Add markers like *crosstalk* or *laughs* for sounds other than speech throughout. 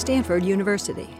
Stanford University.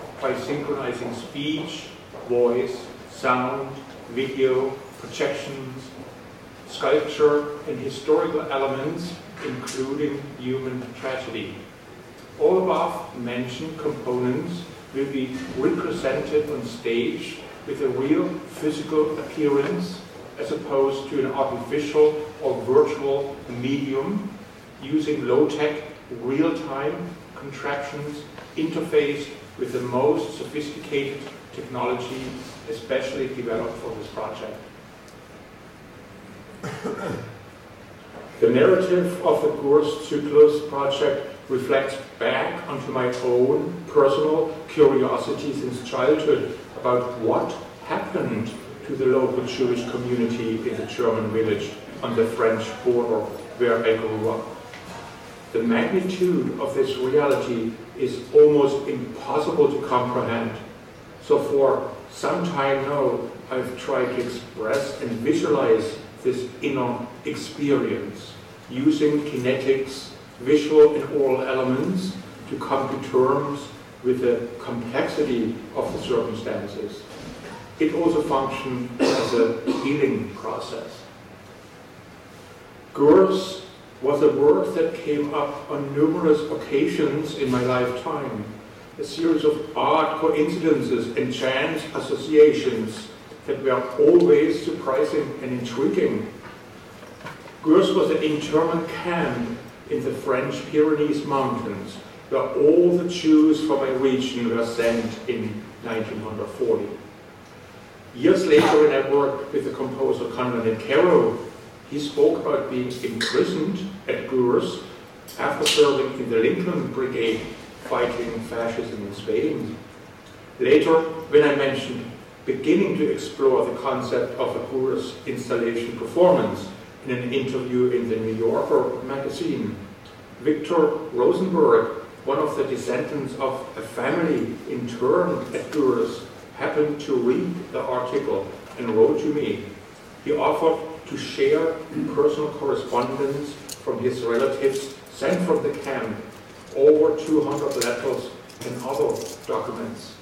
by synchronizing speech, voice, sound, video, projections, sculpture, and historical elements, including human tragedy. All above mentioned components will be represented on stage with a real physical appearance as opposed to an artificial or virtual medium using low-tech, real-time contraptions interfaced with the most sophisticated technology especially developed for this project. the narrative of the Gurs Zyklus project reflects back onto my own personal curiosity since childhood about what happened to the local Jewish community in the German village on the French border where I grew up. The magnitude of this reality is almost impossible to comprehend. So for some time now, I've tried to express and visualize this inner experience using kinetics, visual and oral elements to come to terms with the complexity of the circumstances. It also functions as a healing process. Gurs was a word that came up on numerous occasions in my lifetime, a series of odd coincidences and chance associations that were always surprising and intriguing. Gurs was an internment camp in the French Pyrenees Mountains where all the Jews from my region were sent in 1940. Years later, when I worked with the composer Conlon Nancarrow, he spoke about being imprisoned at Gurs after serving in the Lincoln Brigade fighting fascism in Spain. Later, when I mentioned beginning to explore the concept of a Gurs installation performance in an interview in the New Yorker magazine, Victor Rosenberg one of the descendants of a family interned at Gurs happened to read the article and wrote to me. He offered to share personal correspondence from his relatives sent from the camp, over 200 letters and other documents.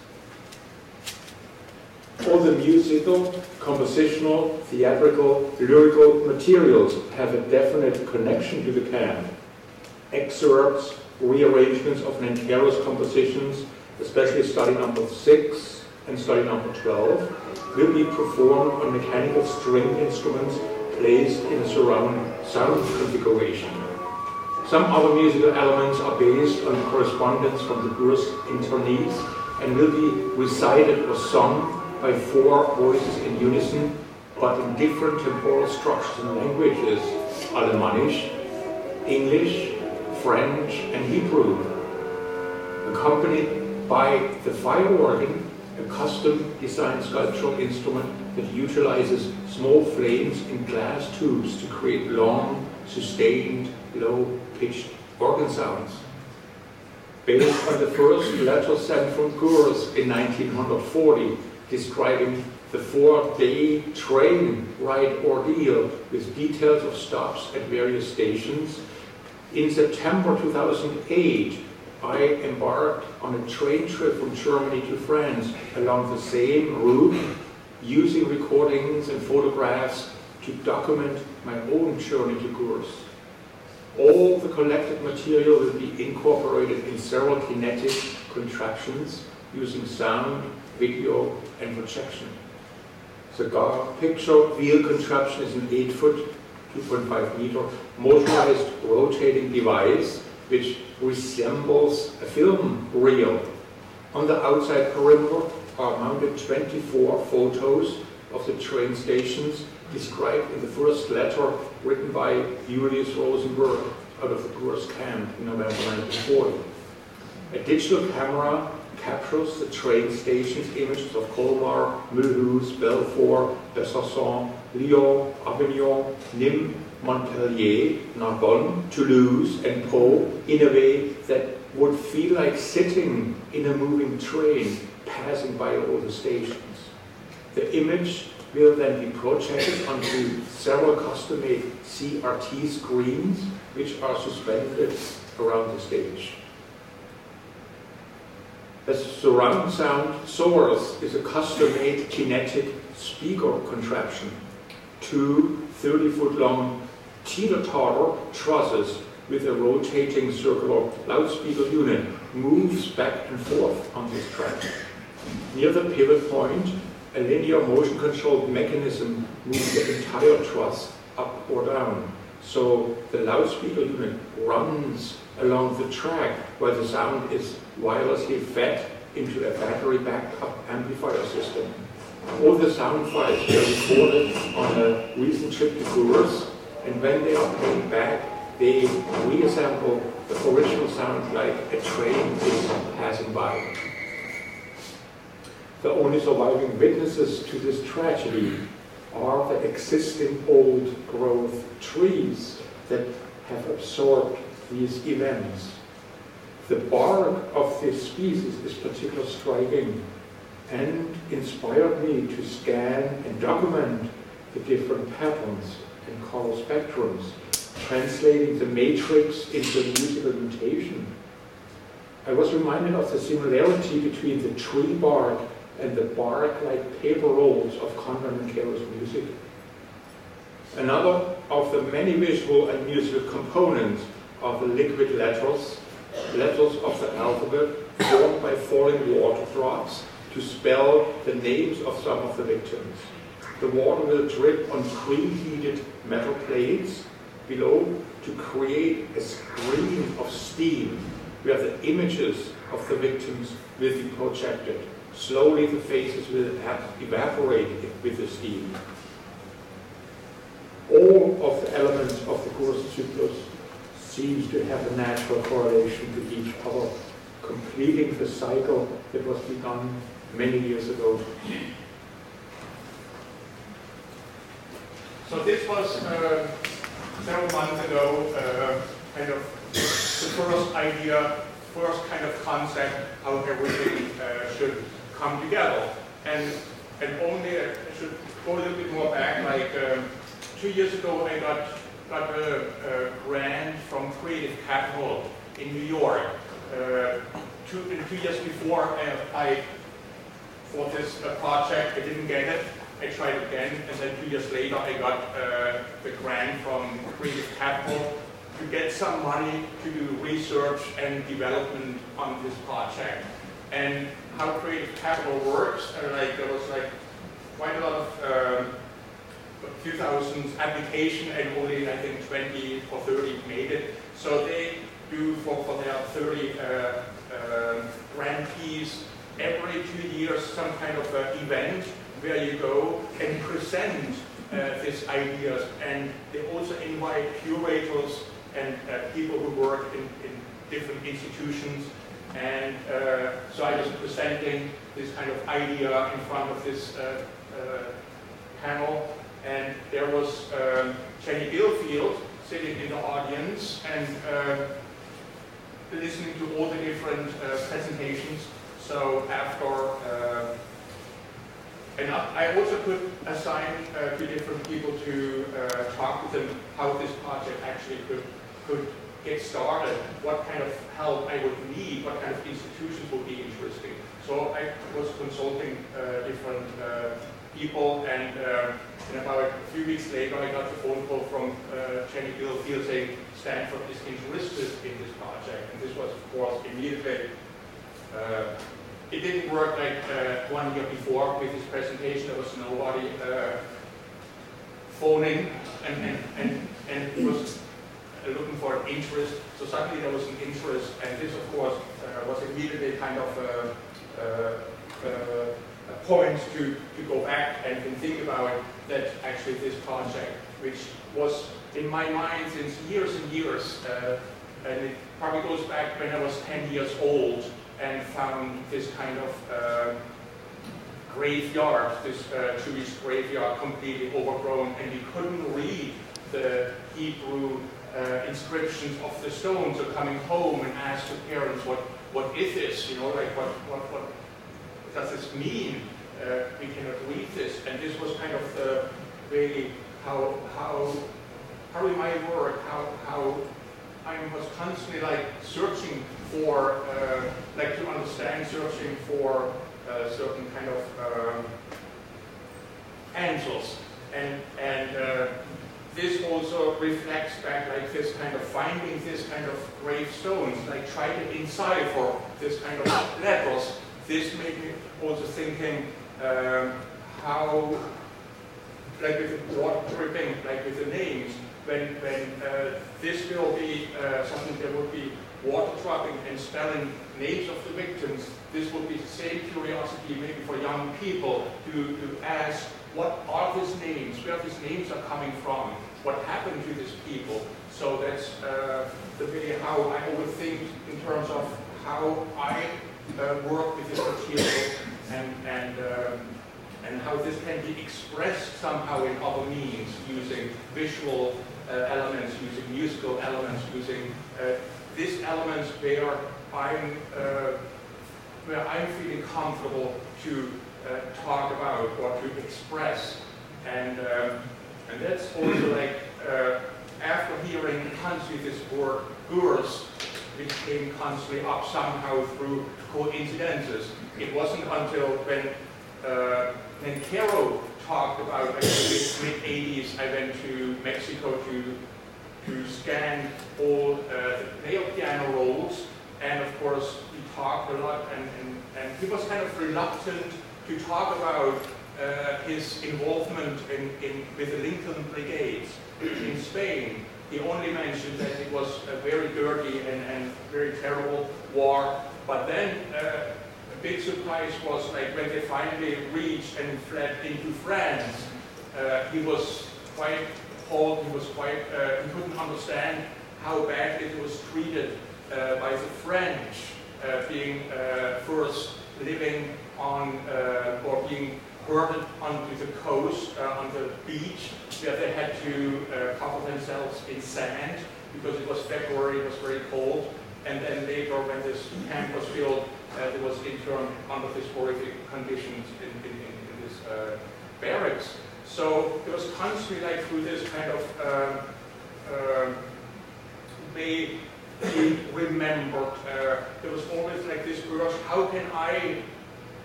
All the musical, compositional, theatrical, lyrical materials have a definite connection to the camp. Excerpts rearrangements of Nancarrow's compositions, especially study number 6 and study number 12, will be performed on mechanical string instruments placed in a surround sound configuration. Some other musical elements are based on correspondence from the Gurs internees and will be recited or sung by four voices in unison, but in different temporal structures and languages, Alemannish, English, French, and Hebrew, accompanied by the fire organ, a custom-designed sculptural instrument that utilizes small flames in glass tubes to create long, sustained, low-pitched organ sounds. Based on the first letter sent from Gurs in 1940, describing the four-day train ride ordeal with details of stops at various stations. In September 2008, I embarked on a train trip from Germany to France along the same route, using recordings and photographs to document my own journey to Gurs. All the collected material will be incorporated in several kinetic contraptions using sound, video, and projection. The picture wheel contraption is an 8 foot, 2.5 meter motorized rotating device which resembles a film reel. On the outside perimeter are mounted 24 photos of the train stations described in the first letter written by Julius Rosenberg out of the Gurs camp in November 1940. A digital camera captures the train station's images of Colmar, Mulhouse, Belfort, Besançon, Lyon, Avignon, Nîmes, Montpellier, Narbonne, Toulouse, and Pau in a way that would feel like sitting in a moving train passing by all the stations. The image will then be projected onto several custom-made CRT screens which are suspended around the stage. The surround sound source is a custom-made kinetic speaker contraption. Two 30-foot-long teeter-totter trusses with a rotating circular loudspeaker unit moves back and forth on this track. Near the pivot point, a linear motion controlled mechanism moves the entire truss up or down. So the loudspeaker unit runs along the track where the sound is wirelessly fed into a battery backup amplifier system. All the sound files were recorded on a recent trip to Gurs, and when they are played back, they reassemble the original sound like a train is passing by. The only surviving witnesses to this tragedy are the existing old growth trees that have absorbed these events. The bark of this species is particularly striking and inspired me to scan and document the different patterns and color spectrums, translating the matrix into musical notation. I was reminded of the similarity between the tree bark and the bark-like paper rolls of Conlon Nancarrow's music. Another of the many visual and musical components are the liquid letters, letters of the alphabet formed by falling water drops to spell the names of some of the victims. The water will drip on preheated metal plates below to create a screen of steam where the images of the victims will be projected. Slowly the faces will evaporate with the steam. All of the elements of the Gurs cyclus seems to have a natural correlation to each other, completing the cycle that was begun many years ago. So this was uh, several months ago, uh, kind of the first idea, first kind of concept how everything uh, should come together. And, and only, I should go a little bit more back, like um, two years ago I got, got a, a grant from Creative Capital in New York. Uh, two, two years before uh, I, for this uh, project, I didn't get it. I tried again, and then two years later I got uh, the grant from Creative Capital to get some money to do research and development on this project. And how creative capital works. And like there was like quite a lot of uh, few thousands application and only I think 20 or 30 made it. So they do for, for their 30 uh, uh, grantees every two years some kind of uh, event where you go and present uh, these ideas. And they also invite curators and uh, people who work in, in different institutions. And uh, so I was presenting this kind of idea in front of this uh, uh, panel. And there was um, Jenny Bilfield sitting in the audience and uh, listening to all the different presentations. So after, and I also could assign uh, to different people to uh, talk with them how this project actually could, could get started, what kind of help I would need, what kind of institutions would be interesting. So I was consulting uh, different uh, people and, uh, and about a few weeks later I got the phone call from uh, Jenny Bilfield saying Stanford is interested in this project. And this was of course immediately, uh, it didn't work like uh, one year before with this presentation. There was nobody uh, phoning and, and, and, and was looking for an interest. So suddenly there was an interest and this of course uh, was immediately kind of uh, uh, a point to, to go back and, and think about that actually this project, which was in my mind since years and years, uh, and it probably goes back when I was 10 years old and found this kind of uh, graveyard, this uh, Jewish graveyard completely overgrown, and we couldn't read the Hebrew uh, inscriptions of the stones. So coming home and ask the parents, what, what is this? You know, like what, what, what does this mean? Uh, we cannot read this. And this was kind of the really how how how in my work, how how I was constantly like searching for uh, like to understand, searching for uh, certain kind of um, answers. And and uh, this also reflects back like this kind of finding this kind of gravestones, like trying to decipher this kind of *coughs* letters. This made me also thinking um, how, like with water dripping, like with the names, when, when uh, this will be uh, something that would be water dropping and spelling names of the victims, this would be the same curiosity maybe for young people to, to ask what are these names, where these names are coming from, what happened to these people. So that's uh, the really how I always think in terms of how I uh, work with this material and, and, um, and how this can be expressed somehow in other means using visual elements, using musical elements, using uh, these elements where I'm, uh, where I'm feeling comfortable to uh, talk about or to express. And, um, and that's also like, uh, after hearing constantly this word, gurs, which came constantly up somehow through coincidences. It wasn't until when uh, Nancarrow talked about, like, in the mid-80s, I went to Mexico to, to scan all uh, nail piano rolls, and of course, he talked a lot, and, and, and he was kind of reluctant to talk about uh, his involvement in, in, with the Lincoln Brigades in Spain. He only mentioned that it was a very dirty and, and very terrible war. But then uh, big surprise was like when they finally reached and fled into France, uh, he was quite appalled, he was quite, uh, he couldn't understand how badly it was treated uh, by the French, uh, being uh, first living on, or being herded onto the coast, on the beach, where they had to uh, cover themselves in sand because it was February, it was very cold. And then later, when this camp was filled, uh, there was interned under conditions in, in, in, this uh, barracks. So it was constantly like through this kind of uh, they remembered. Uh, there was always like this urge, how can I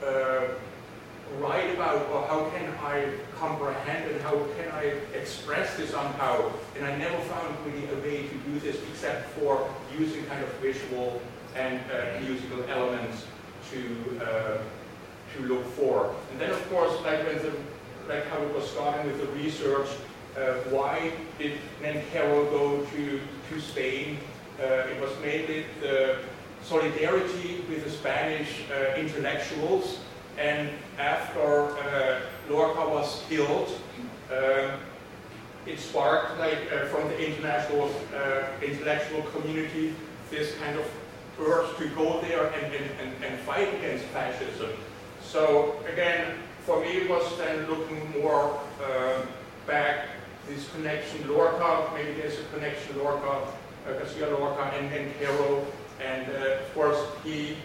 uh, write about or how can I comprehend and how can I express this somehow. And I never found really a way to do this except for using kind of visual and uh, musical elements to uh, to look for. And then of course, like when the like how it was starting with the research, uh, why did Nancarrow go to to Spain? Uh, it was mainly the solidarity with the Spanish uh, intellectuals And after uh, Lorca was killed, it sparked, like, from the international intellectual community, this kind of urge to go there and, and, and, and fight against fascism. So again, for me, it was then looking more um, back, this connection, Lorca, maybe there's a connection, Lorca, uh, Garcia Lorca, and then Nancarrow, and uh, of course he,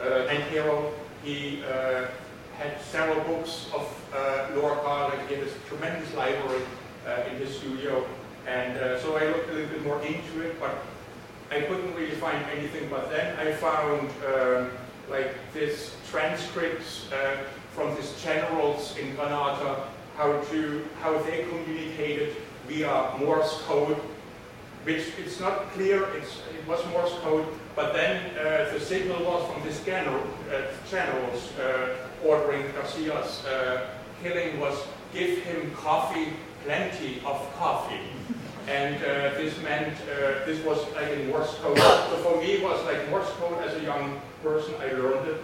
uh, and Hero, he uh, had several books of uh, Lorca, like he had a tremendous library uh, in his studio, and uh, so I looked a little bit more into it, but I couldn't really find anything. But then I found um, like this transcripts uh, from these generals in Granada, how to how they communicated via Morse code, which it's not clear. It's it was Morse code, but then uh, the signal was from this general uh, generals uh, ordering Garcia's uh, killing was give him coffee, plenty of coffee. And uh, this meant, uh, this was like in Morse code. So for me, it was like Morse code as a young person, I learned it.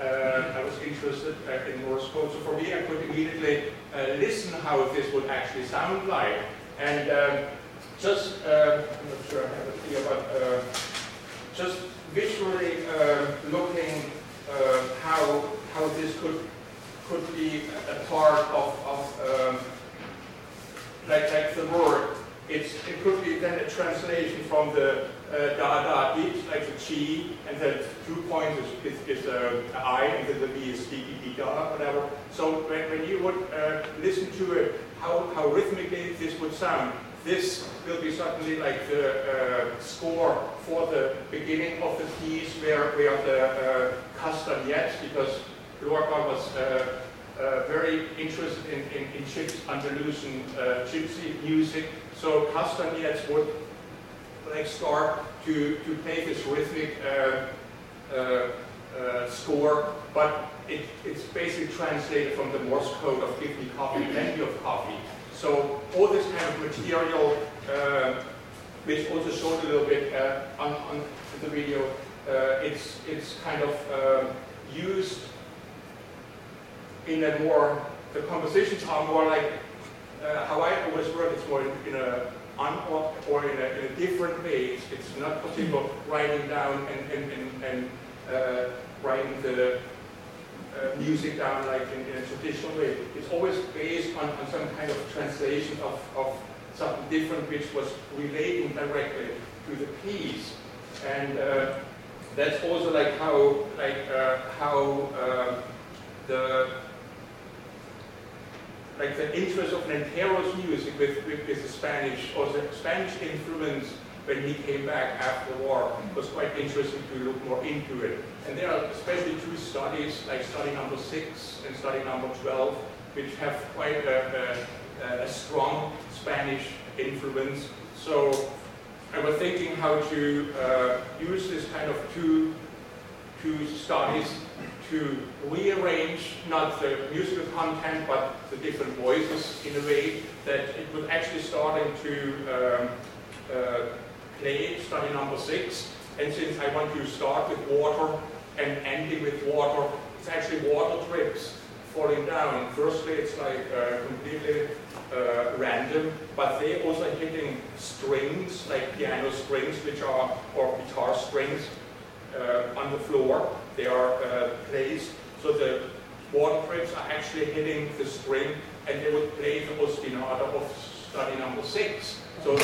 Uh, I was interested uh, in Morse code. So for me, I could immediately uh, listen how this would actually sound like. And um, just, uh, I'm not sure I have it here, but just visually looking how, how this could, could be a part of, of um, like, like the word it's, it could be then a translation from the uh, da da dit, like the chi, and the two points is, is, is uh, I, and then the B is d d da, whatever. So when, when you would uh, listen to it, how, how rhythmically this would sound, this will be certainly like the uh, score for the beginning of the piece where, where the uh, castagnettes, because Lorca was uh, uh, very interested in, in, in gyps, Andalusian uh, gypsy music. So castagnettes would like start to, to play this rhythmic uh, uh, uh, score, but it, it's basically translated from the Morse code of give me coffee, plenty of coffee. So all this kind of material, uh, which also showed a little bit uh, on, on the video, uh, it's, it's kind of used in a more, the compositions are more like, uh, how I always work, it's more in, in a un or in a, in a different way. It's, it's not possible writing down and, and, and, and uh, writing the uh, music down like in, in, a traditional way. It's always based on, on some kind of translation of, of something different which was relating directly to the piece. And uh, that's also like how, like, uh, how uh, the like the interest of Nancarrow's music with, with, with the Spanish, or the Spanish influence when he came back after the war was quite interesting to look more into it. And there are especially two studies, like study number six and study number 12, which have quite a, a, a strong Spanish influence. So I was thinking how to uh, use this kind of two, two studies to rearrange not the musical content but the different voices in a way that it was actually starting to um, uh, play study number six. And since I want to start with water and ending with water, it's actually water drips falling down. Firstly, it's like uh, completely uh, random, but they're also hitting strings, like piano strings, which are, or guitar strings, uh, on the floor. They are uh, placed so the water drips are actually hitting the string and they would play the ostinato of study number six. So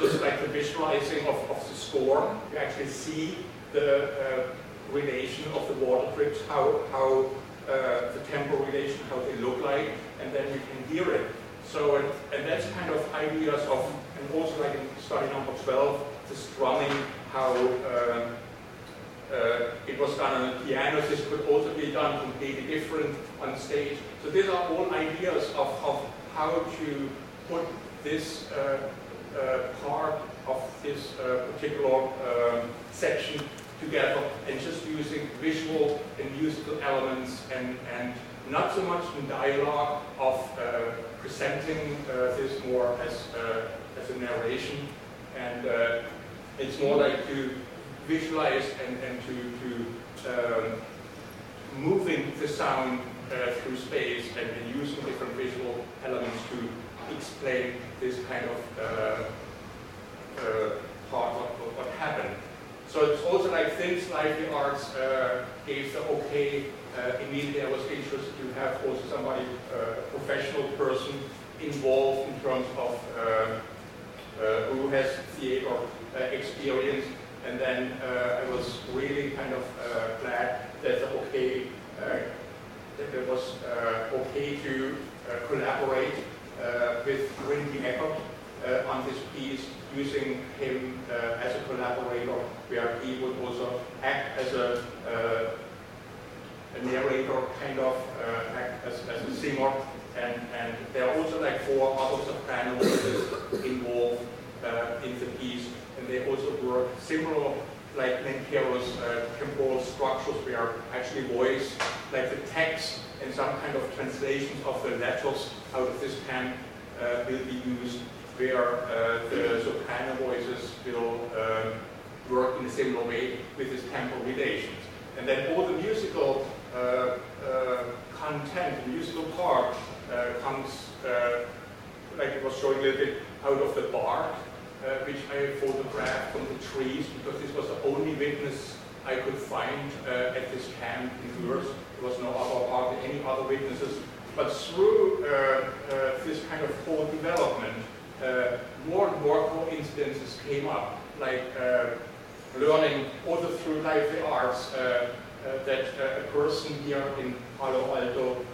just like the visualizing of, of the score. You actually see the uh, relation of the water drips, how, how uh, the tempo relation, how they look like, and then you can hear it. So, and, and that's kind of ideas of, and also like in study number 12, the strumming, how uh, uh, it was done on a piano. This could also be done completely different on stage. So these are all ideas of, of how to put this uh, uh, part of this uh, particular um, section together and just using visual and musical elements and, and not so much in dialogue of uh, presenting uh, this more as, as a narration. And it's more like to visualize and, and to, to um, moving the sound uh, through space and, and using different visual elements to explain this kind of uh, uh, part of what, happened. So it's also like Things Lively Arts uh, gave the okay. Uh, immediately I was interested to have also somebody, uh, a professional person involved in terms of uh, uh, who has theater uh, experience. And then uh, I was really kind of uh, glad that the okay, uh, that it was uh, okay to uh, collaborate with Rinde Eckert on this piece, using him as a collaborator, where he would also act as a, a narrator, kind of act as, as a singer, and, and there are also like four other soprano voices involved uh, in the piece, and they also work similar like Nancarrow's uh, temporal structures where actually voice, like the text and some kind of translations of the letters out of this pen uh, will be used where uh, the soprano voices will um, work in a similar way with this temporal relations. And then all the musical uh, uh, content, the musical part uh, comes, uh, like it was showing a little bit, out of the bark, uh, which I photographed from the trees because this was the only witness I could find uh, at this camp in Gurs. There was no other, hardly any other witnesses. But through uh, uh, this kind of whole development, uh, more and more coincidences came up, like learning also through lively arts uh, uh, that a person here in Palo Alto,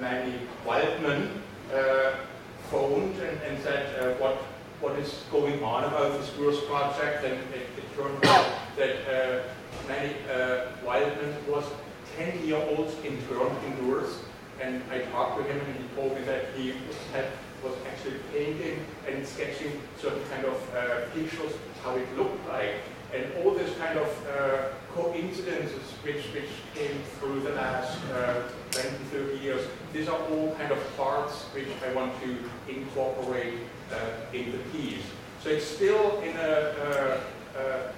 Manny Waldman, phoned and, and said what what is going on about this Gurs project, and it, turned out that uh, Manny uh, Wildman was 10 year old intern in Gurs, and I talked to him and he told me that he had, was actually painting and sketching certain kind of uh, pictures, how it looked like, and all this kind of uh, coincidences which, which came through the last uh, 20, 30 years, these are all kind of parts which I want to incorporate uh, in the piece. So it's still in a, uh, uh,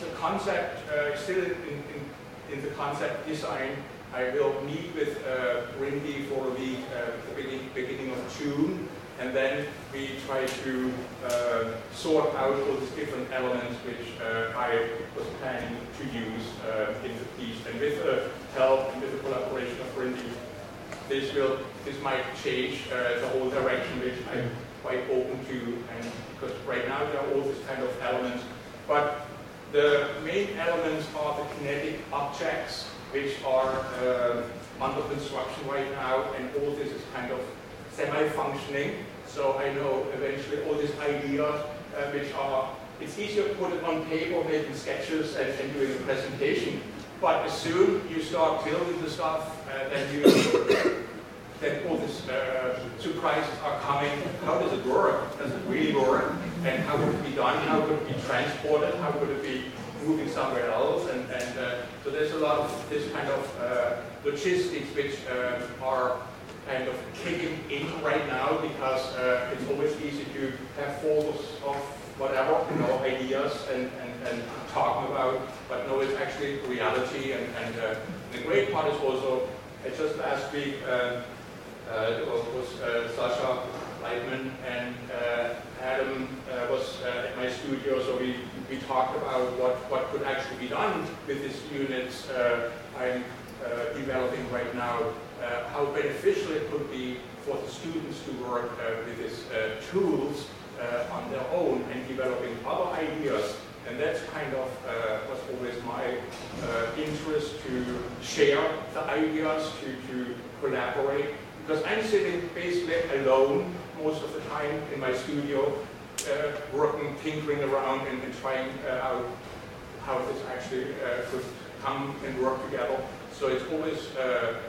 the concept, uh, still in, in, in the concept design. I will meet with uh, Rinde for uh, at the beginning, beginning of June, and then we try to uh, sort out all these different elements which uh, I was planning to use uh, in the piece. And with the help and with the collaboration of Rinde, this will this might change uh, the whole direction which I'm quite open to. And because right now there are all these kind of elements. But the main elements are the kinetic objects which are uh, under construction right now. And all this is kind of semi-functioning so I know eventually all these ideas uh, which are it's easier to put it on paper making sketches and, and doing a presentation but as soon you start building the stuff, uh, then you *coughs* then all these uh, surprises are coming. How does it work? Does it really work? And how would it be done? How would it be transported? How would it be moving somewhere else? And, and uh, so there's a lot of this kind of uh, logistics which uh, are kind of kicking in right now because uh, it's always easy to have folders of whatever, you know, ideas and, and, and talking about, but no, it's actually reality. And, and uh, the great part is also, uh, just last week, uh, uh, was, uh, Sasha Leitman and uh, Adam uh, was at my studio, so we, we talked about what, what could actually be done with these units I'm developing right now, uh, how beneficial it could be for the students to work uh, with these uh, tools uh, on their own and developing other ideas. And that's kind of uh, was always my interest to share the ideas, to, to collaborate. Because I'm sitting basically alone most of the time in my studio, working, tinkering around and, and trying out how this actually could come and work together. So it's always uh,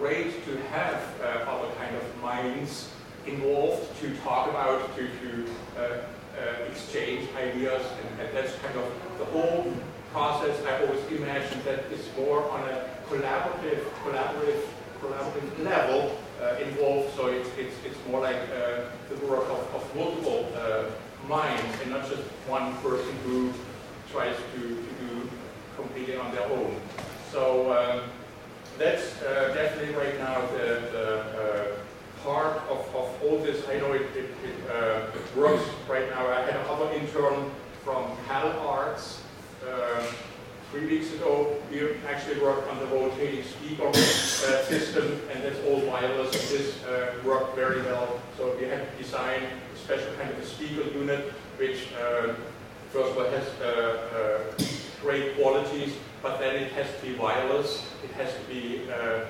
great to have uh, other kind of minds involved to talk about, to, to uh, uh, exchange ideas, and, and that's kind of the whole process. I always imagine that it's more on a collaborative, collaborative, collaborative level uh, involved. So it's, it's, it's more like uh, the work of, of multiple minds and not just one person who tries to, to do completely on their own. So um, that's uh, definitely right now the, the uh, part of, of all this. I know it, it, it uh, works right now. I had another intern from Cal Arts uh, three weeks ago. We actually worked on the rotating speaker uh, system, and that's all wireless. This uh, worked very well. So we had to design a special kind of a speaker unit, which uh, first of all has uh, uh, great qualities, but then it has to be wireless. It has to be uh, uh,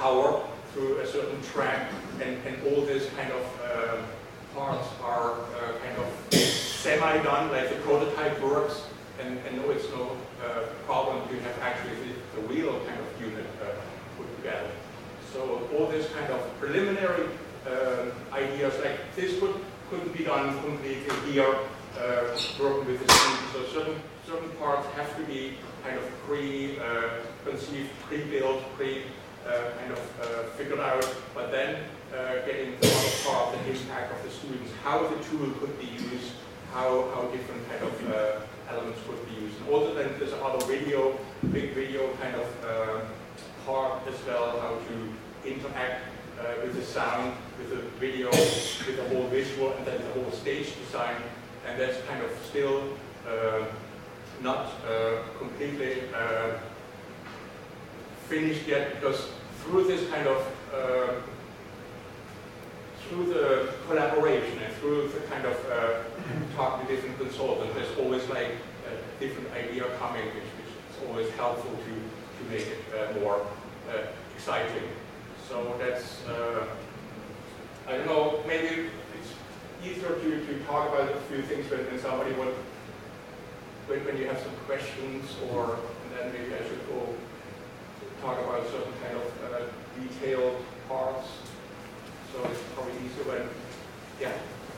power through a certain track, and, and all this kind of uh, parts are uh, kind of semi-done, like the prototype works, and, and no, it's no problem to have actually the, the real kind of unit put together. So all this kind of preliminary ideas, like this could, couldn't be done completely here, uh, with the students. So certain, certain parts have to be kind of pre-conceived, pre-built, pre, uh, kind of uh, figured out, but then uh, getting the other part, of the impact of the students, how the tool could be used, how, how different kind of uh, elements could be used. And also then there's another video, big video kind of uh, part as well, how to interact uh, with the sound, with the video, with the whole visual, and then the whole stage design. And that's kind of still uh, not uh, completely uh, finished yet because through this kind of uh, through the collaboration and through the kind of talk to different consultants, there's always like a different idea coming, which, which is always helpful to, to make it more exciting. So that's, I don't know, maybe it's easier to, to talk about a few things when, when somebody would, when, when you have some questions or, and then maybe I should go talk about certain kind of uh, detailed parts. So it's probably easier when, yeah.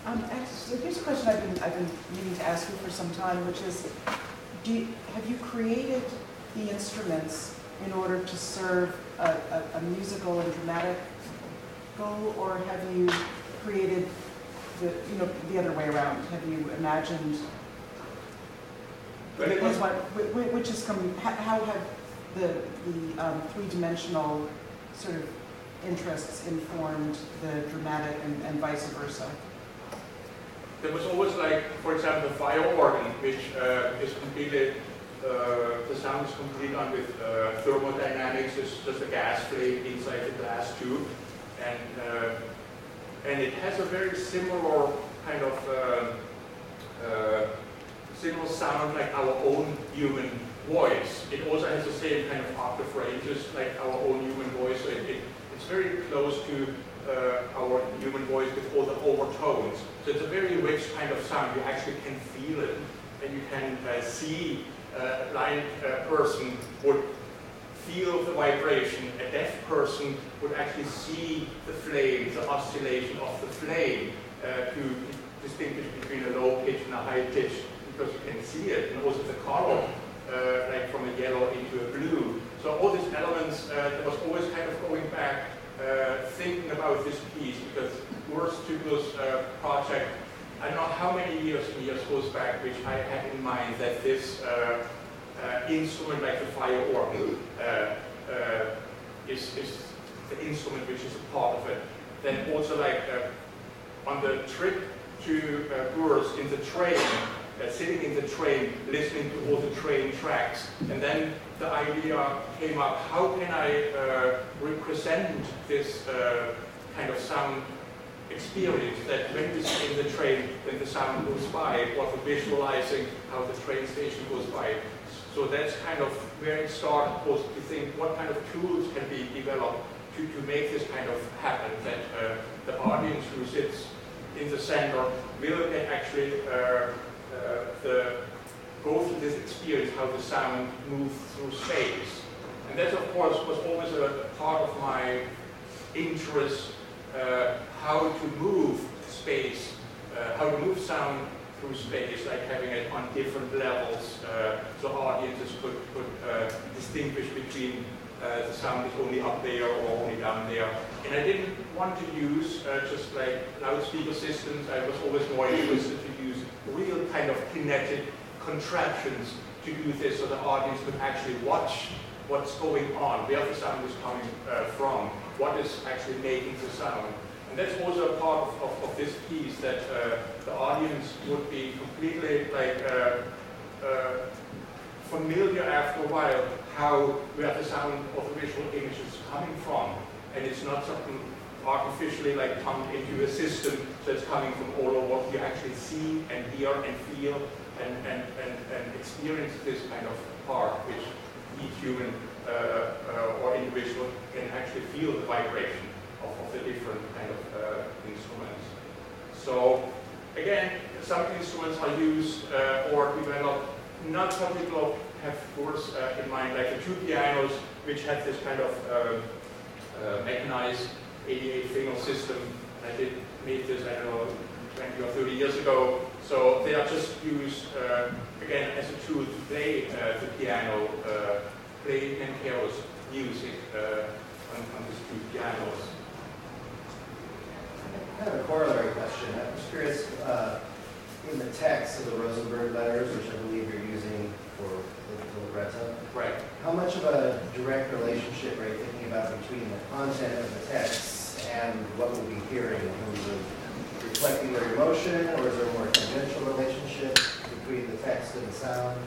Um, actually, here's a question I've been, I've been meaning to ask you for some time, which is, do you, have you created the instruments in order to serve a, a, a musical and dramatic goal, or have you created the, you know, the other way around? Have you imagined When it was, what, whi- whi- which is coming, how, how have the, the um, three-dimensional sort of interests informed the dramatic and, and vice versa? there was always like, for example, the fire organ, which uh, is completely, uh, the sound is completely done with uh, thermodynamics, it's just a gas flame inside the glass tube. And, uh, and it has a very similar kind of, uh, uh, similar sound like our own human voice. It also has the same kind of octave ranges like our own human voice. So it, it, it's very close to uh, our human voice with all the overtones. So it's a very rich kind of sound. You actually can feel it, and you can uh, see uh, a blind uh, person would feel the vibration. A deaf person would actually see the flame, the oscillation of the flame, uh, to distinguish between a low pitch and a high pitch, because you can see it, and also the color, uh, like from a yellow into a blue. So all these elements, uh, was always kind of going back uh, thinking about this piece because Gurs Zyklus uh, project, I don't know how many years and years goes back, which I had in mind that this uh, uh, instrument like the fire organ uh, is, is the instrument which is a part of it. Then also like on the trip to uh, Urs in the train, uh, sitting in the train, listening to all the train tracks, and then the idea came up, how can I uh, represent this uh, kind of sound experience that when we sit in the train, when the sound goes by, we're visualizing how the train station goes by. So that's kind of where it started, was to think what kind of tools can be developed to, to make this kind of happen, that uh, the audience who sits in the center will actually uh, the go through this experience, how the sound moves through space. And that, of course, was always a part of my interest, uh, how to move space, uh, how to move sound through space, like having it on different levels, uh, so audiences could, could uh, distinguish between uh, the sound is only up there or only down there. And I didn't want to use uh, just like loudspeaker systems. I was always more interested to use real kind of kinetic contraptions to do this so the audience could actually watch what's going on, where the sound is coming uh, from, what is actually making the sound. And that's also a part of, of, of this piece that uh, the audience would be completely like uh, uh, familiar after a while how where the sound of the visual image is coming from. And it's not something artificially like pumped into a system that's coming from all over what you actually see and hear and feel and, and, and, and experience this kind of part which each human uh, uh, or individual can actually feel the vibration of, of the different kind of uh, instruments. So again, some instruments are used uh, or developed not particular have force uh, in mind, like the two pianos, which had this kind of um, uh, mechanized 88 finger system. I did made this, I don't know, 20 or 30 years ago. So they are just used, uh, again, as a tool to play uh, the piano, uh, play Nancarrow's music uh, on, on these two pianos. I have a corollary question. I'm just curious, in the text of the Rosenberg letters, which I believe for the Right. how much of a direct relationship are you thinking about between the content of the text and what we'll be hearing in terms of reflecting their emotion, or is there a more tangential relationship between the text and the sound?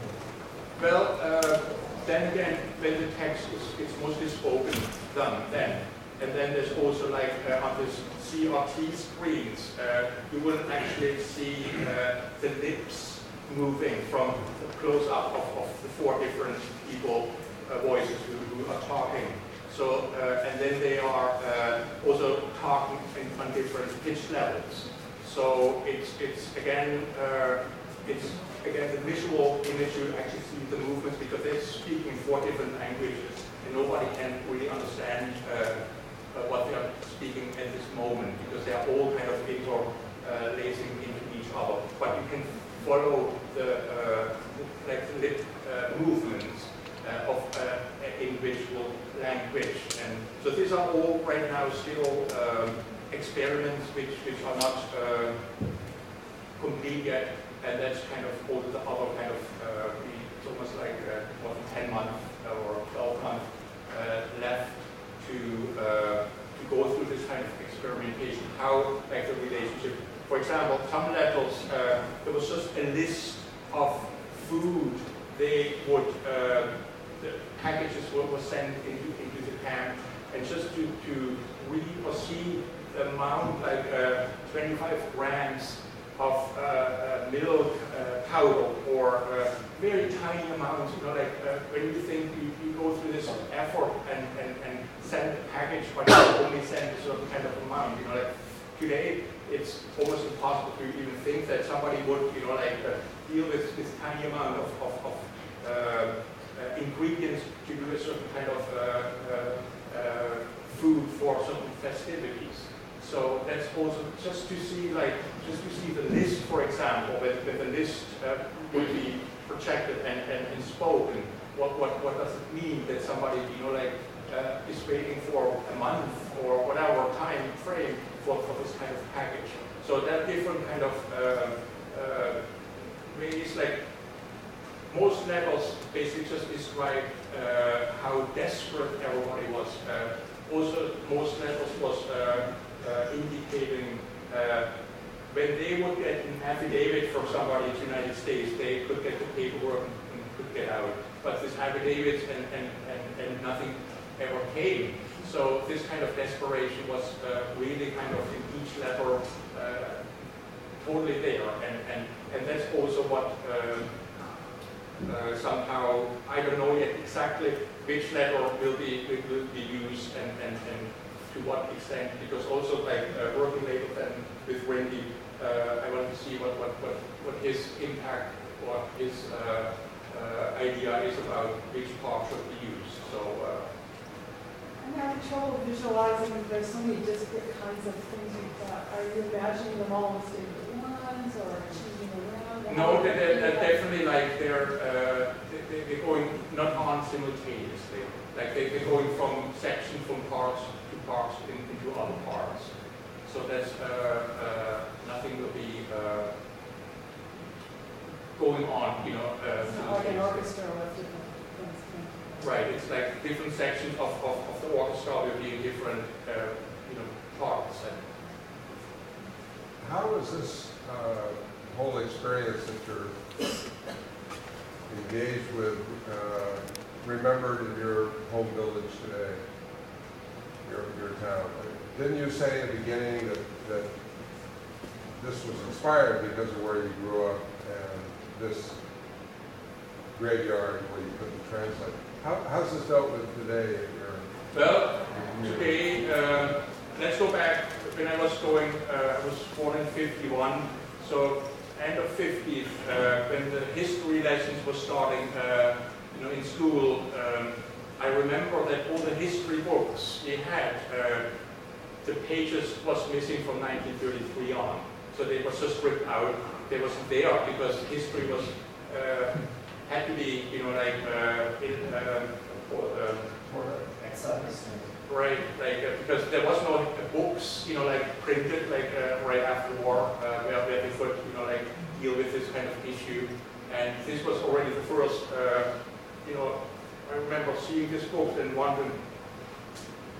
Well, uh, then again, when the text is it's mostly spoken, done then. And then there's also like uh, on this CRT screens, uh, you wouldn't actually see uh, the lips moving from the close-up of, of the four different people, uh, voices who, who are talking. So, uh, and then they are uh, also talking in, on different pitch levels. So it's, it's again, uh, it's again the visual image you actually see the movements because they're speaking four different languages and nobody can really understand uh, uh, what they are speaking at this moment because they are all kind of interlacing into each other. But you can follow the uh, like uh, movements uh, of uh, individual language. And so these are all right now still um, experiments which, which are not uh, complete yet. And that's kind of all the other kind of, uh, it's almost like uh, what, 10 months or 12 months left to, to go through this kind of experimentation, how like the relationship. For example, levels, uh, there was just a list of food they would, uh, the packages were, were sent into, into the camp, and just to, to read or see the amount, like uh, 25 grams of uh, uh, milk uh, powder or uh, very tiny amounts, you know, like when you think you, you go through this effort and, and, and send a package, but you only send a certain kind of amount, you know, like today it's almost impossible to even think that somebody would, you know, like uh, deal with this tiny amount of, of, of uh, uh, ingredients to do a certain kind of uh, uh, uh, food for certain festivities. So that's also just to see, like, just to see the list, for example, when, when the list would be projected and, and, and spoken. What, what, what does it mean that somebody, you know, like, is waiting for a month or whatever time frame for, for this kind of package? So that different kind of uh, uh, like, most levels basically just describe uh, how desperate everybody was. Uh, also, most levels was uh, uh, indicating when they would get an affidavit from somebody in the United States, they could get the paperwork and could get out. But this affidavit and, and, and, and nothing ever came. So this kind of desperation was uh, really kind of in each level uh, totally there. And, and, and that's also what uh, uh, somehow, I don't know yet exactly which letter will be, will be used and, and, and to what extent, because also like working later than with Rinde, I want to see what, what, what, what his impact, what his uh, uh, idea is about which part should be used. So, uh, trouble visualizing, there's so many disparate kinds of things you've got. Are you imagining them all in state ones or choosing around? No, they- they- they're definitely like they're, uh, they- they're going not on simultaneously. Like they- they're going from section, from parts to parts in- into other parts. So that's, uh, uh, nothing will be uh, going on, you know. uh, It's like an orchestra with different. Right, it's like different sections of, of, of the orchestra will be in different, uh, you know, parts. And How is this uh, whole experience that you're engaged with uh, remembered in your home village today, your, your town? Didn't you say in the beginning that, that this was inspired because of where you grew up and this graveyard where you couldn't translate? How, how's this dealt with today Well, today, uh, let's go back, when I was going, uh, I was born in 51, so end of 50s, uh, when the history lessons were starting, uh, you know, in school, um, I remember that all the history books we had, uh, the pages was missing from 1933 on. So they were just ripped out. They wasn't there because history was, uh, had to be, you know, like, uh, in, um, or, um, Exodus. Right, like, uh, because there was no uh, books, you know, like printed, like, uh, right after war, uh, where, where they could, you know, like, deal with this kind of issue. And this was already the first, uh, you know, I remember seeing this book and wondering,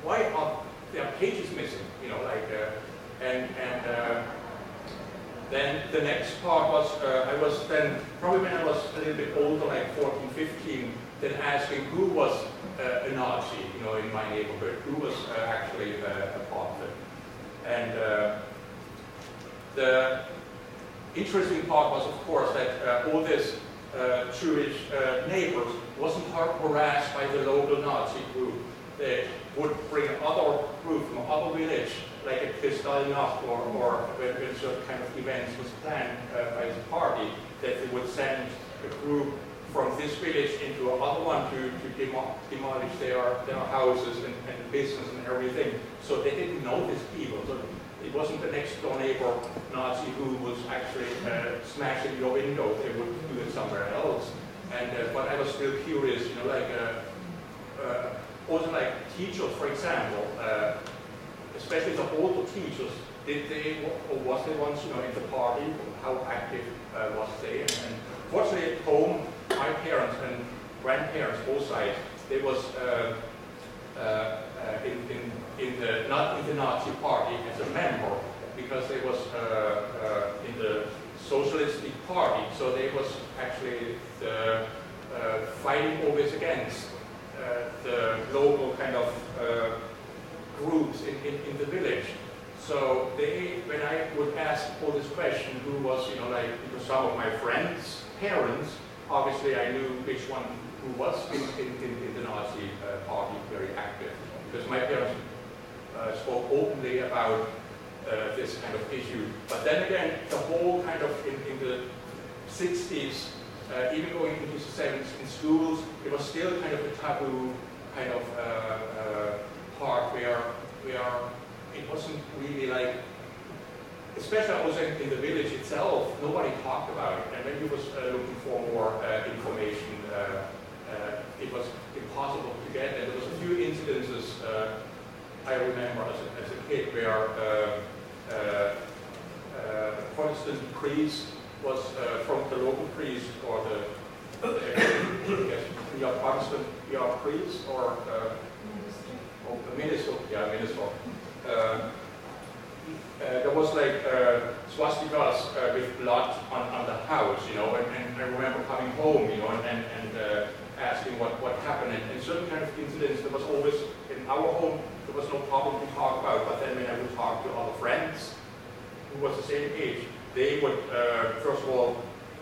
why are there pages missing, you know, like, uh, and, and, uh, then the next part was, uh, I was then, probably when I was a little bit older, like 14, 15, then asking who was uh, a Nazi, you know, in my neighborhood, who was uh, actually uh, a part of it. And uh, the interesting part was, of course, that uh, all this uh, Jewish neighbors wasn't har- harassed by the local Nazi group. They would bring other group from other village, like a Kristallnacht or, or when, when certain kind of events was planned uh, by the party, that they would send a group from this village into another one to, to demo- demolish their, their houses and, and business and everything. So they didn't know these people. So it wasn't the next door neighbor Nazi who was actually uh, smashing your window. They would do it somewhere else. And uh, but I was still curious, you know, like uh, uh, also like teachers, for example, uh, especially the older teachers. Did they or was they once, you know, in the party? How active uh, was they? And, and fortunately, at home, my parents and grandparents, both sides, they was uh, uh, uh, in, in, in the, not in the Nazi party as a member, because they was uh, uh, in the Socialistic Party, so they was actually the, fighting always against the local kind of groups in, in, in the village. So they, when I would ask all this question, who was, you know, like, because some of my friends' parents, obviously I knew which one who was in, in, the Nazi uh, party very active. Because my parents uh, spoke openly about uh, this kind of issue. But then again, the whole kind of in, in the 60s, uh, even going into the 70s in schools, it was still kind of a taboo kind of uh, uh, part where, where it wasn't really like, especially also in, in the village itself, nobody talked about it. And when you was uh, looking for more uh, information, uh, uh, it was impossible to get. And there was a few incidences uh, I remember as a, as a kid where uh, uh, Protestant priest was from the local priest or the, yes, we are Protestant, priests or uh, Oh, a minister, yeah, minister. Uh, uh, there was like uh, swastikas uh, with blood on, on the house, you know, and, and I remember coming home, you know, and, and, uh, asking what, what happened. And, and certain kind of incidents, there was always, in our home, there was no problem to talk about, but then when I would talk to other friends who was the same age, they would, uh, first of all,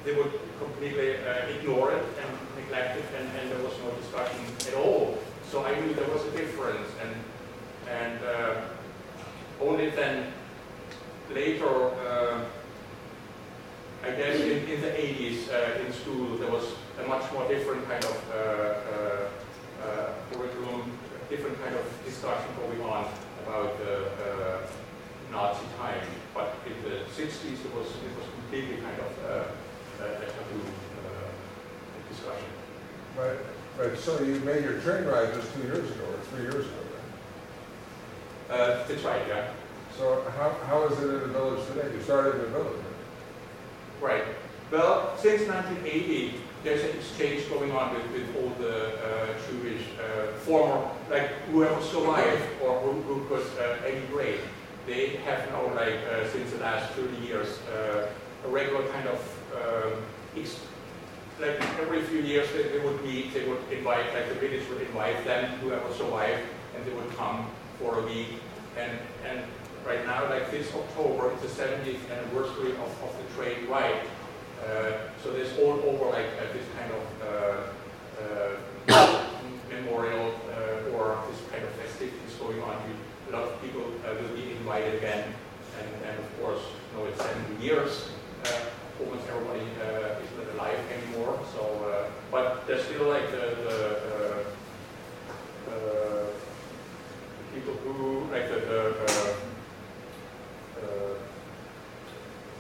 they would completely uh, ignore it and neglect it, and, and there was no discussion. So I knew there was a difference, and and uh, only then later, uh, I guess in, in the 80s uh, in school there was a much more different kind of uh, uh, uh, curriculum, different kind of discussion going on about the Nazi time. But in the 60s it was it was completely kind of a taboo discussion. But, but so you made your train ride just two years ago or three years ago then? Uh, that's right, yeah. So how, how is it in the village today? You started in the village. Right. Well, since 1980, there's an exchange going on with, with all the uh, Jewish former, like whoever survived or who, who could uh, emigrate, they have now like uh, since the last 30 years uh, a regular kind of um, ex- like every few years they, they would meet, they would invite, like the British would invite them, whoever survived, and they would come for a week. And, and right now, like this October, it's the 70th anniversary of, of the train ride. Uh, so there's all over like uh, this kind of uh, uh, *coughs* memorial uh, or this kind of festivities going on. A lot of people uh, will be invited again, and, and of course, you know, it's 70 years. Almost everybody uh, is not alive anymore. So, uh, but there's still like the, the uh, uh, people who like the the, uh, uh,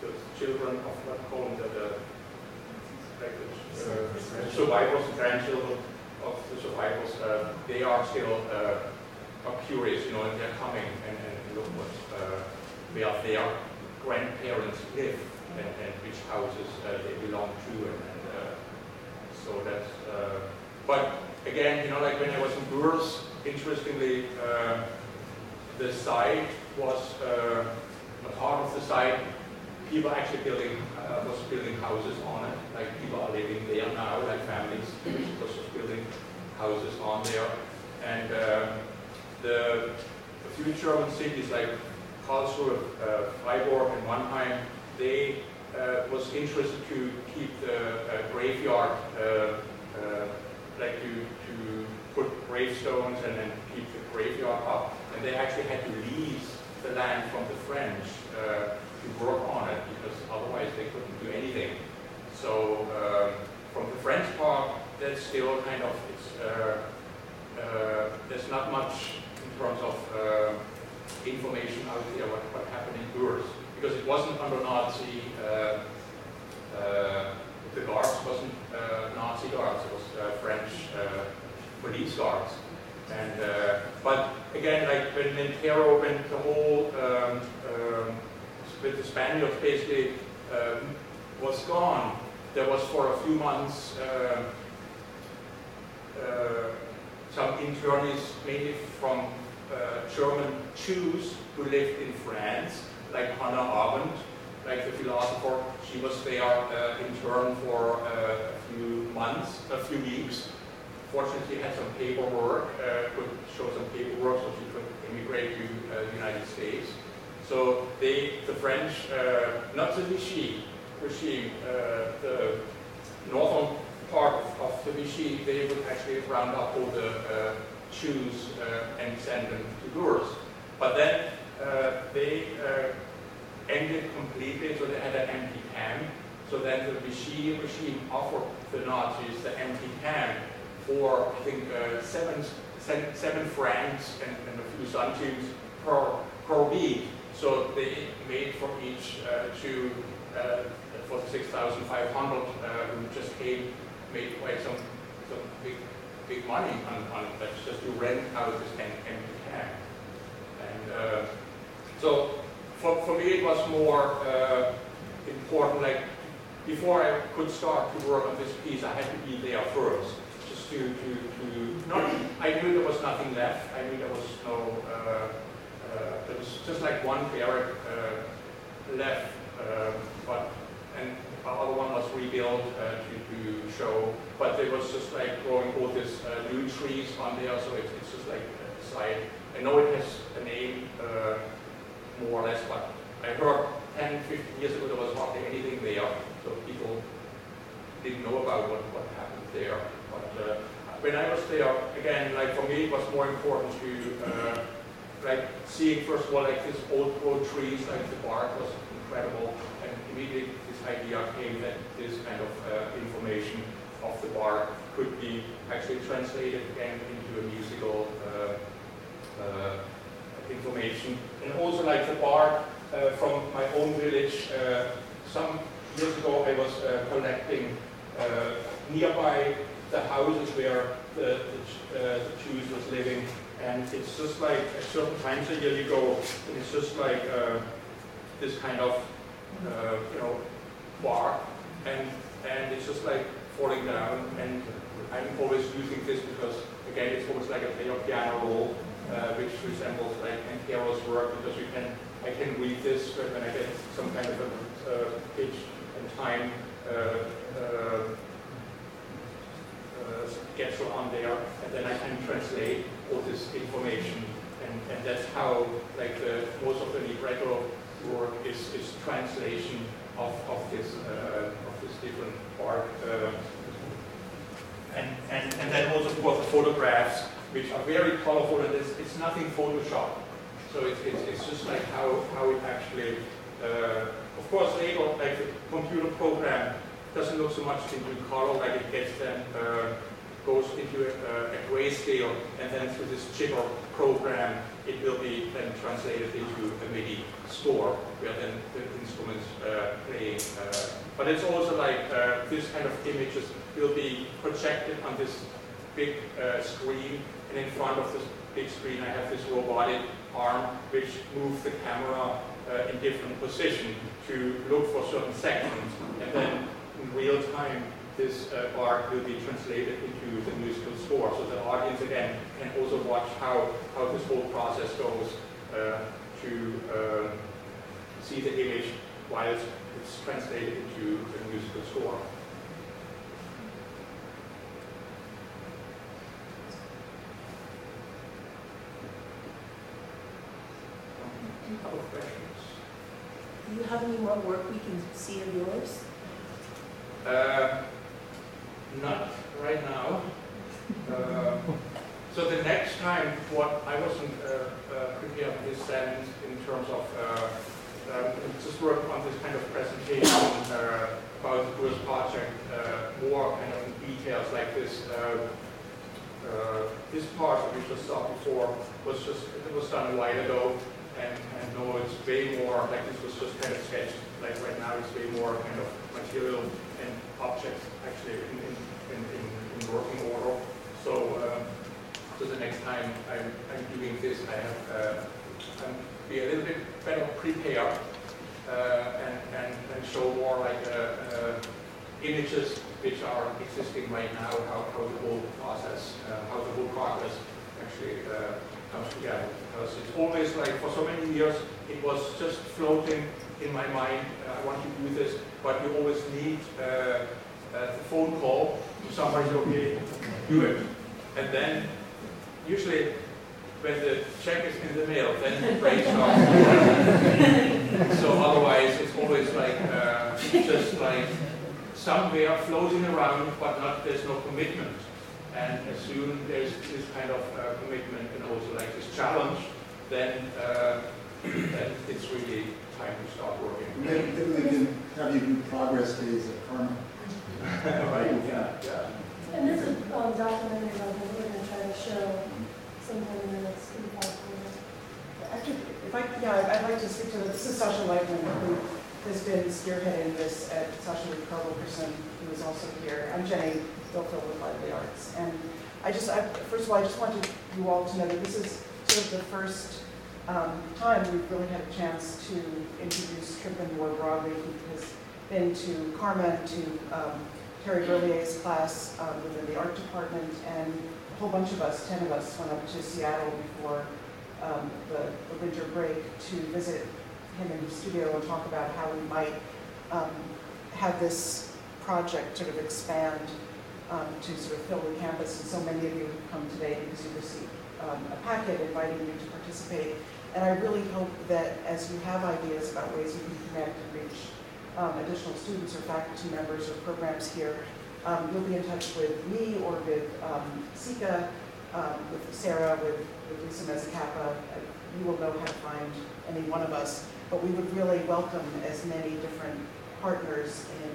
the children of what call them the, like the uh, survivors, the grandchildren of the survivors. Uh, they are still uh, are curious, you know, and they're coming and, and look what uh, where their grandparents live and, and which houses uh, they belong to, and, and uh, so that's. Uh, but again, you know, like when I was in Gurs, interestingly, uh, the site was uh, a part of the site. People actually building uh, was building houses on it. Like people are living there now, like families was just building houses on there, and uh, the a few German cities like Karlsruhe, uh, Freiburg, and Mannheim they uh, was interested to keep the uh, graveyard, uh, like to, to put gravestones and then keep the graveyard up. And they actually had to lease the land from the French to work on it because otherwise they couldn't do anything. So from the French part, that's still kind of, it's, uh, uh, there's not much in terms of uh, information out there what, what happened in Gurs because it wasn't under Nazi, uh, uh, the guards wasn't uh, Nazi guards, it was uh, French uh, police guards. And, but again, like when Montero went the whole, um, um, with the Spaniards basically um, was gone, there was for a few months uh, some internees, mainly from German Jews who lived in France, like Hannah Arendt, like the philosopher. She was there uh, interned for uh, a few months, a few weeks. Fortunately, had some paperwork, uh, could show some paperwork so she could immigrate to uh, the United States. So they, the French, uh, not the Vichy regime, uh, the northern part of, the Vichy, they would actually round up all the Jews and send them to Gurs. But then they uh, ended completely, so they had an empty camp. So then the Vichy regime offered the Nazis the empty camp for, I think, uh, seven, seven, seven francs and, and a few centimes per, per week. So they made for each uh, uh, for the 6,500 uh, who just came, made quite some, some big, big money on, on that just to rent out this empty camp. And uh, so for, for me it was more uh, important, like before I could start to work on this piece, I had to be there first, just to, to, to not, I knew there was nothing left, I knew there was no, uh, uh, there was just like one barrack uh, left, uh, but, and the other one was rebuilt uh, to, to show, but there was just like growing all these uh, new trees on there, so it's, it's just like a side. I know it has a name, uh, more or less, but I heard 10, 15 years ago there was hardly anything there, so people didn't know about what, what happened there. But uh, when I was there, again, like for me, it was more important to uh, like seeing first of all like these old old trees, like the bark was incredible, and immediately this idea came that this kind of uh, information of the bark could be actually translated again into a musical uh, uh, information. And also like the bark uh, from my own village. Uh, some years ago I was uh, collecting nearby the houses where the, the, the Jews was living. And it's just like at certain times a year you go, and it's just like uh, this kind of, uh, you know, bark. And, and it's just like falling down. And I'm always using this because, again, again, it's almost like a play of piano roll, uh, which resembles like Nancarrow's work because you can, I can read this when I get some kind of a uh, pitch and time uh, uh, schedule on there, and then I can translate all this information, and, and that's how like the, most of the libretto work is, is translation of, of this of this different part. And, and, and then also of the photographs, which are very colorful, and it's, it's nothing Photoshop. So it's, it's, it's just like how, how it actually, uh, of course later, like the computer program doesn't look so much into color, like it gets then, uh, goes into a, a grayscale, and then through this chipper program, it will be then translated into a MIDI score, where then the instruments uh, play. Uh, but it's also like uh, this kind of images will be projected on this big uh, screen, and in front of this big screen I have this robotic arm which moves the camera uh, in different position to look for certain sections, and then in real time this uh, art will be translated into the musical score. So the audience again can also watch how, how this whole process goes uh, to uh, see the image while it's translated into the musical score. Do you have any more work we can see of yours? Uh, Not right now. Uh, So the next time, what I wasn't uh, prepared for this in terms of uh, um, just work on this kind of presentation uh, about the Brewers project, uh, more kind of details like this. uh, uh, This part that we just saw before was just, it was done a while ago, and and no, it's way more, like this was just kind of sketched, like right now it's way more kind of material and objects actually in, in, in, in in working order. So, um, so the next time I'm, I'm doing this, I have, uh, I'm be a little bit better prepared, uh, and, and, and show more like, uh, uh, images which are existing right now, how, how the whole process, uh, how the whole progress actually, together. Because it's always like, for so many years, it was just floating in my mind, uh, I want to do this, but you always need uh, uh, phone call to somebody, okay, do it. And then, usually, when the check is in the mail, then the brain starts. So otherwise, it's always like, uh, just like somewhere floating around, but not, there's no commitment. And as soon as there's this kind of uh, commitment and also like this challenge, then, uh, *clears throat* then it's really time to start working. Maybe maybe we can have you do progress days at CCRMA. *laughs* Right, yeah, yeah. And there's a um, documentary about that we're gonna try to show sometime in the next three, five years. Actually, if I, yeah, I'd- I'd like to speak to, this is Sasha Leitman, who has been spearheading this at Sasha with Carr Wilkerson, who is also here. I'm Jenny Bilfield with Lively Arts. And I just, I, first of all, I just wanted you all to know that this is sort of the first um, time we've really had a chance to introduce Trimpin more broadly. He has been to CCRMA, to um, Terry Berlier's class um, within the art department, and a whole bunch of us, 10 of us, went up to Seattle before um, the, the winter break to visit him in the studio and talk about how we might um, have this project sort of expand um, to sort of fill the campus. And so many of you have come today because you received um, a packet inviting you to participate. And I really hope that as you have ideas about ways you can connect and reach um, additional students or faculty members or programs here, um, you'll be in touch with me or with um, Sika, um, with Sarah, with, with Lisa Mezzacappa. Uh, You will know how to find any one of us. But we would really welcome as many different partners in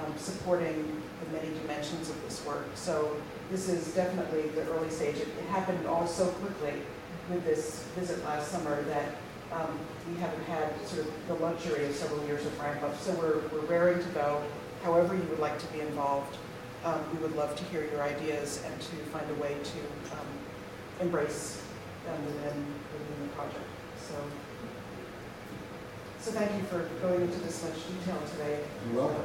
um, supporting many dimensions of this work. So this is definitely the early stage. It it happened all so quickly with this visit last summer that um, we haven't had sort of the luxury of several years of ramp up. So we're, we're raring to go. However you would like to be involved, um, we would love to hear your ideas and to find a way to um, embrace them within, within the project. So, so thank you for going into this much detail today. You're welcome.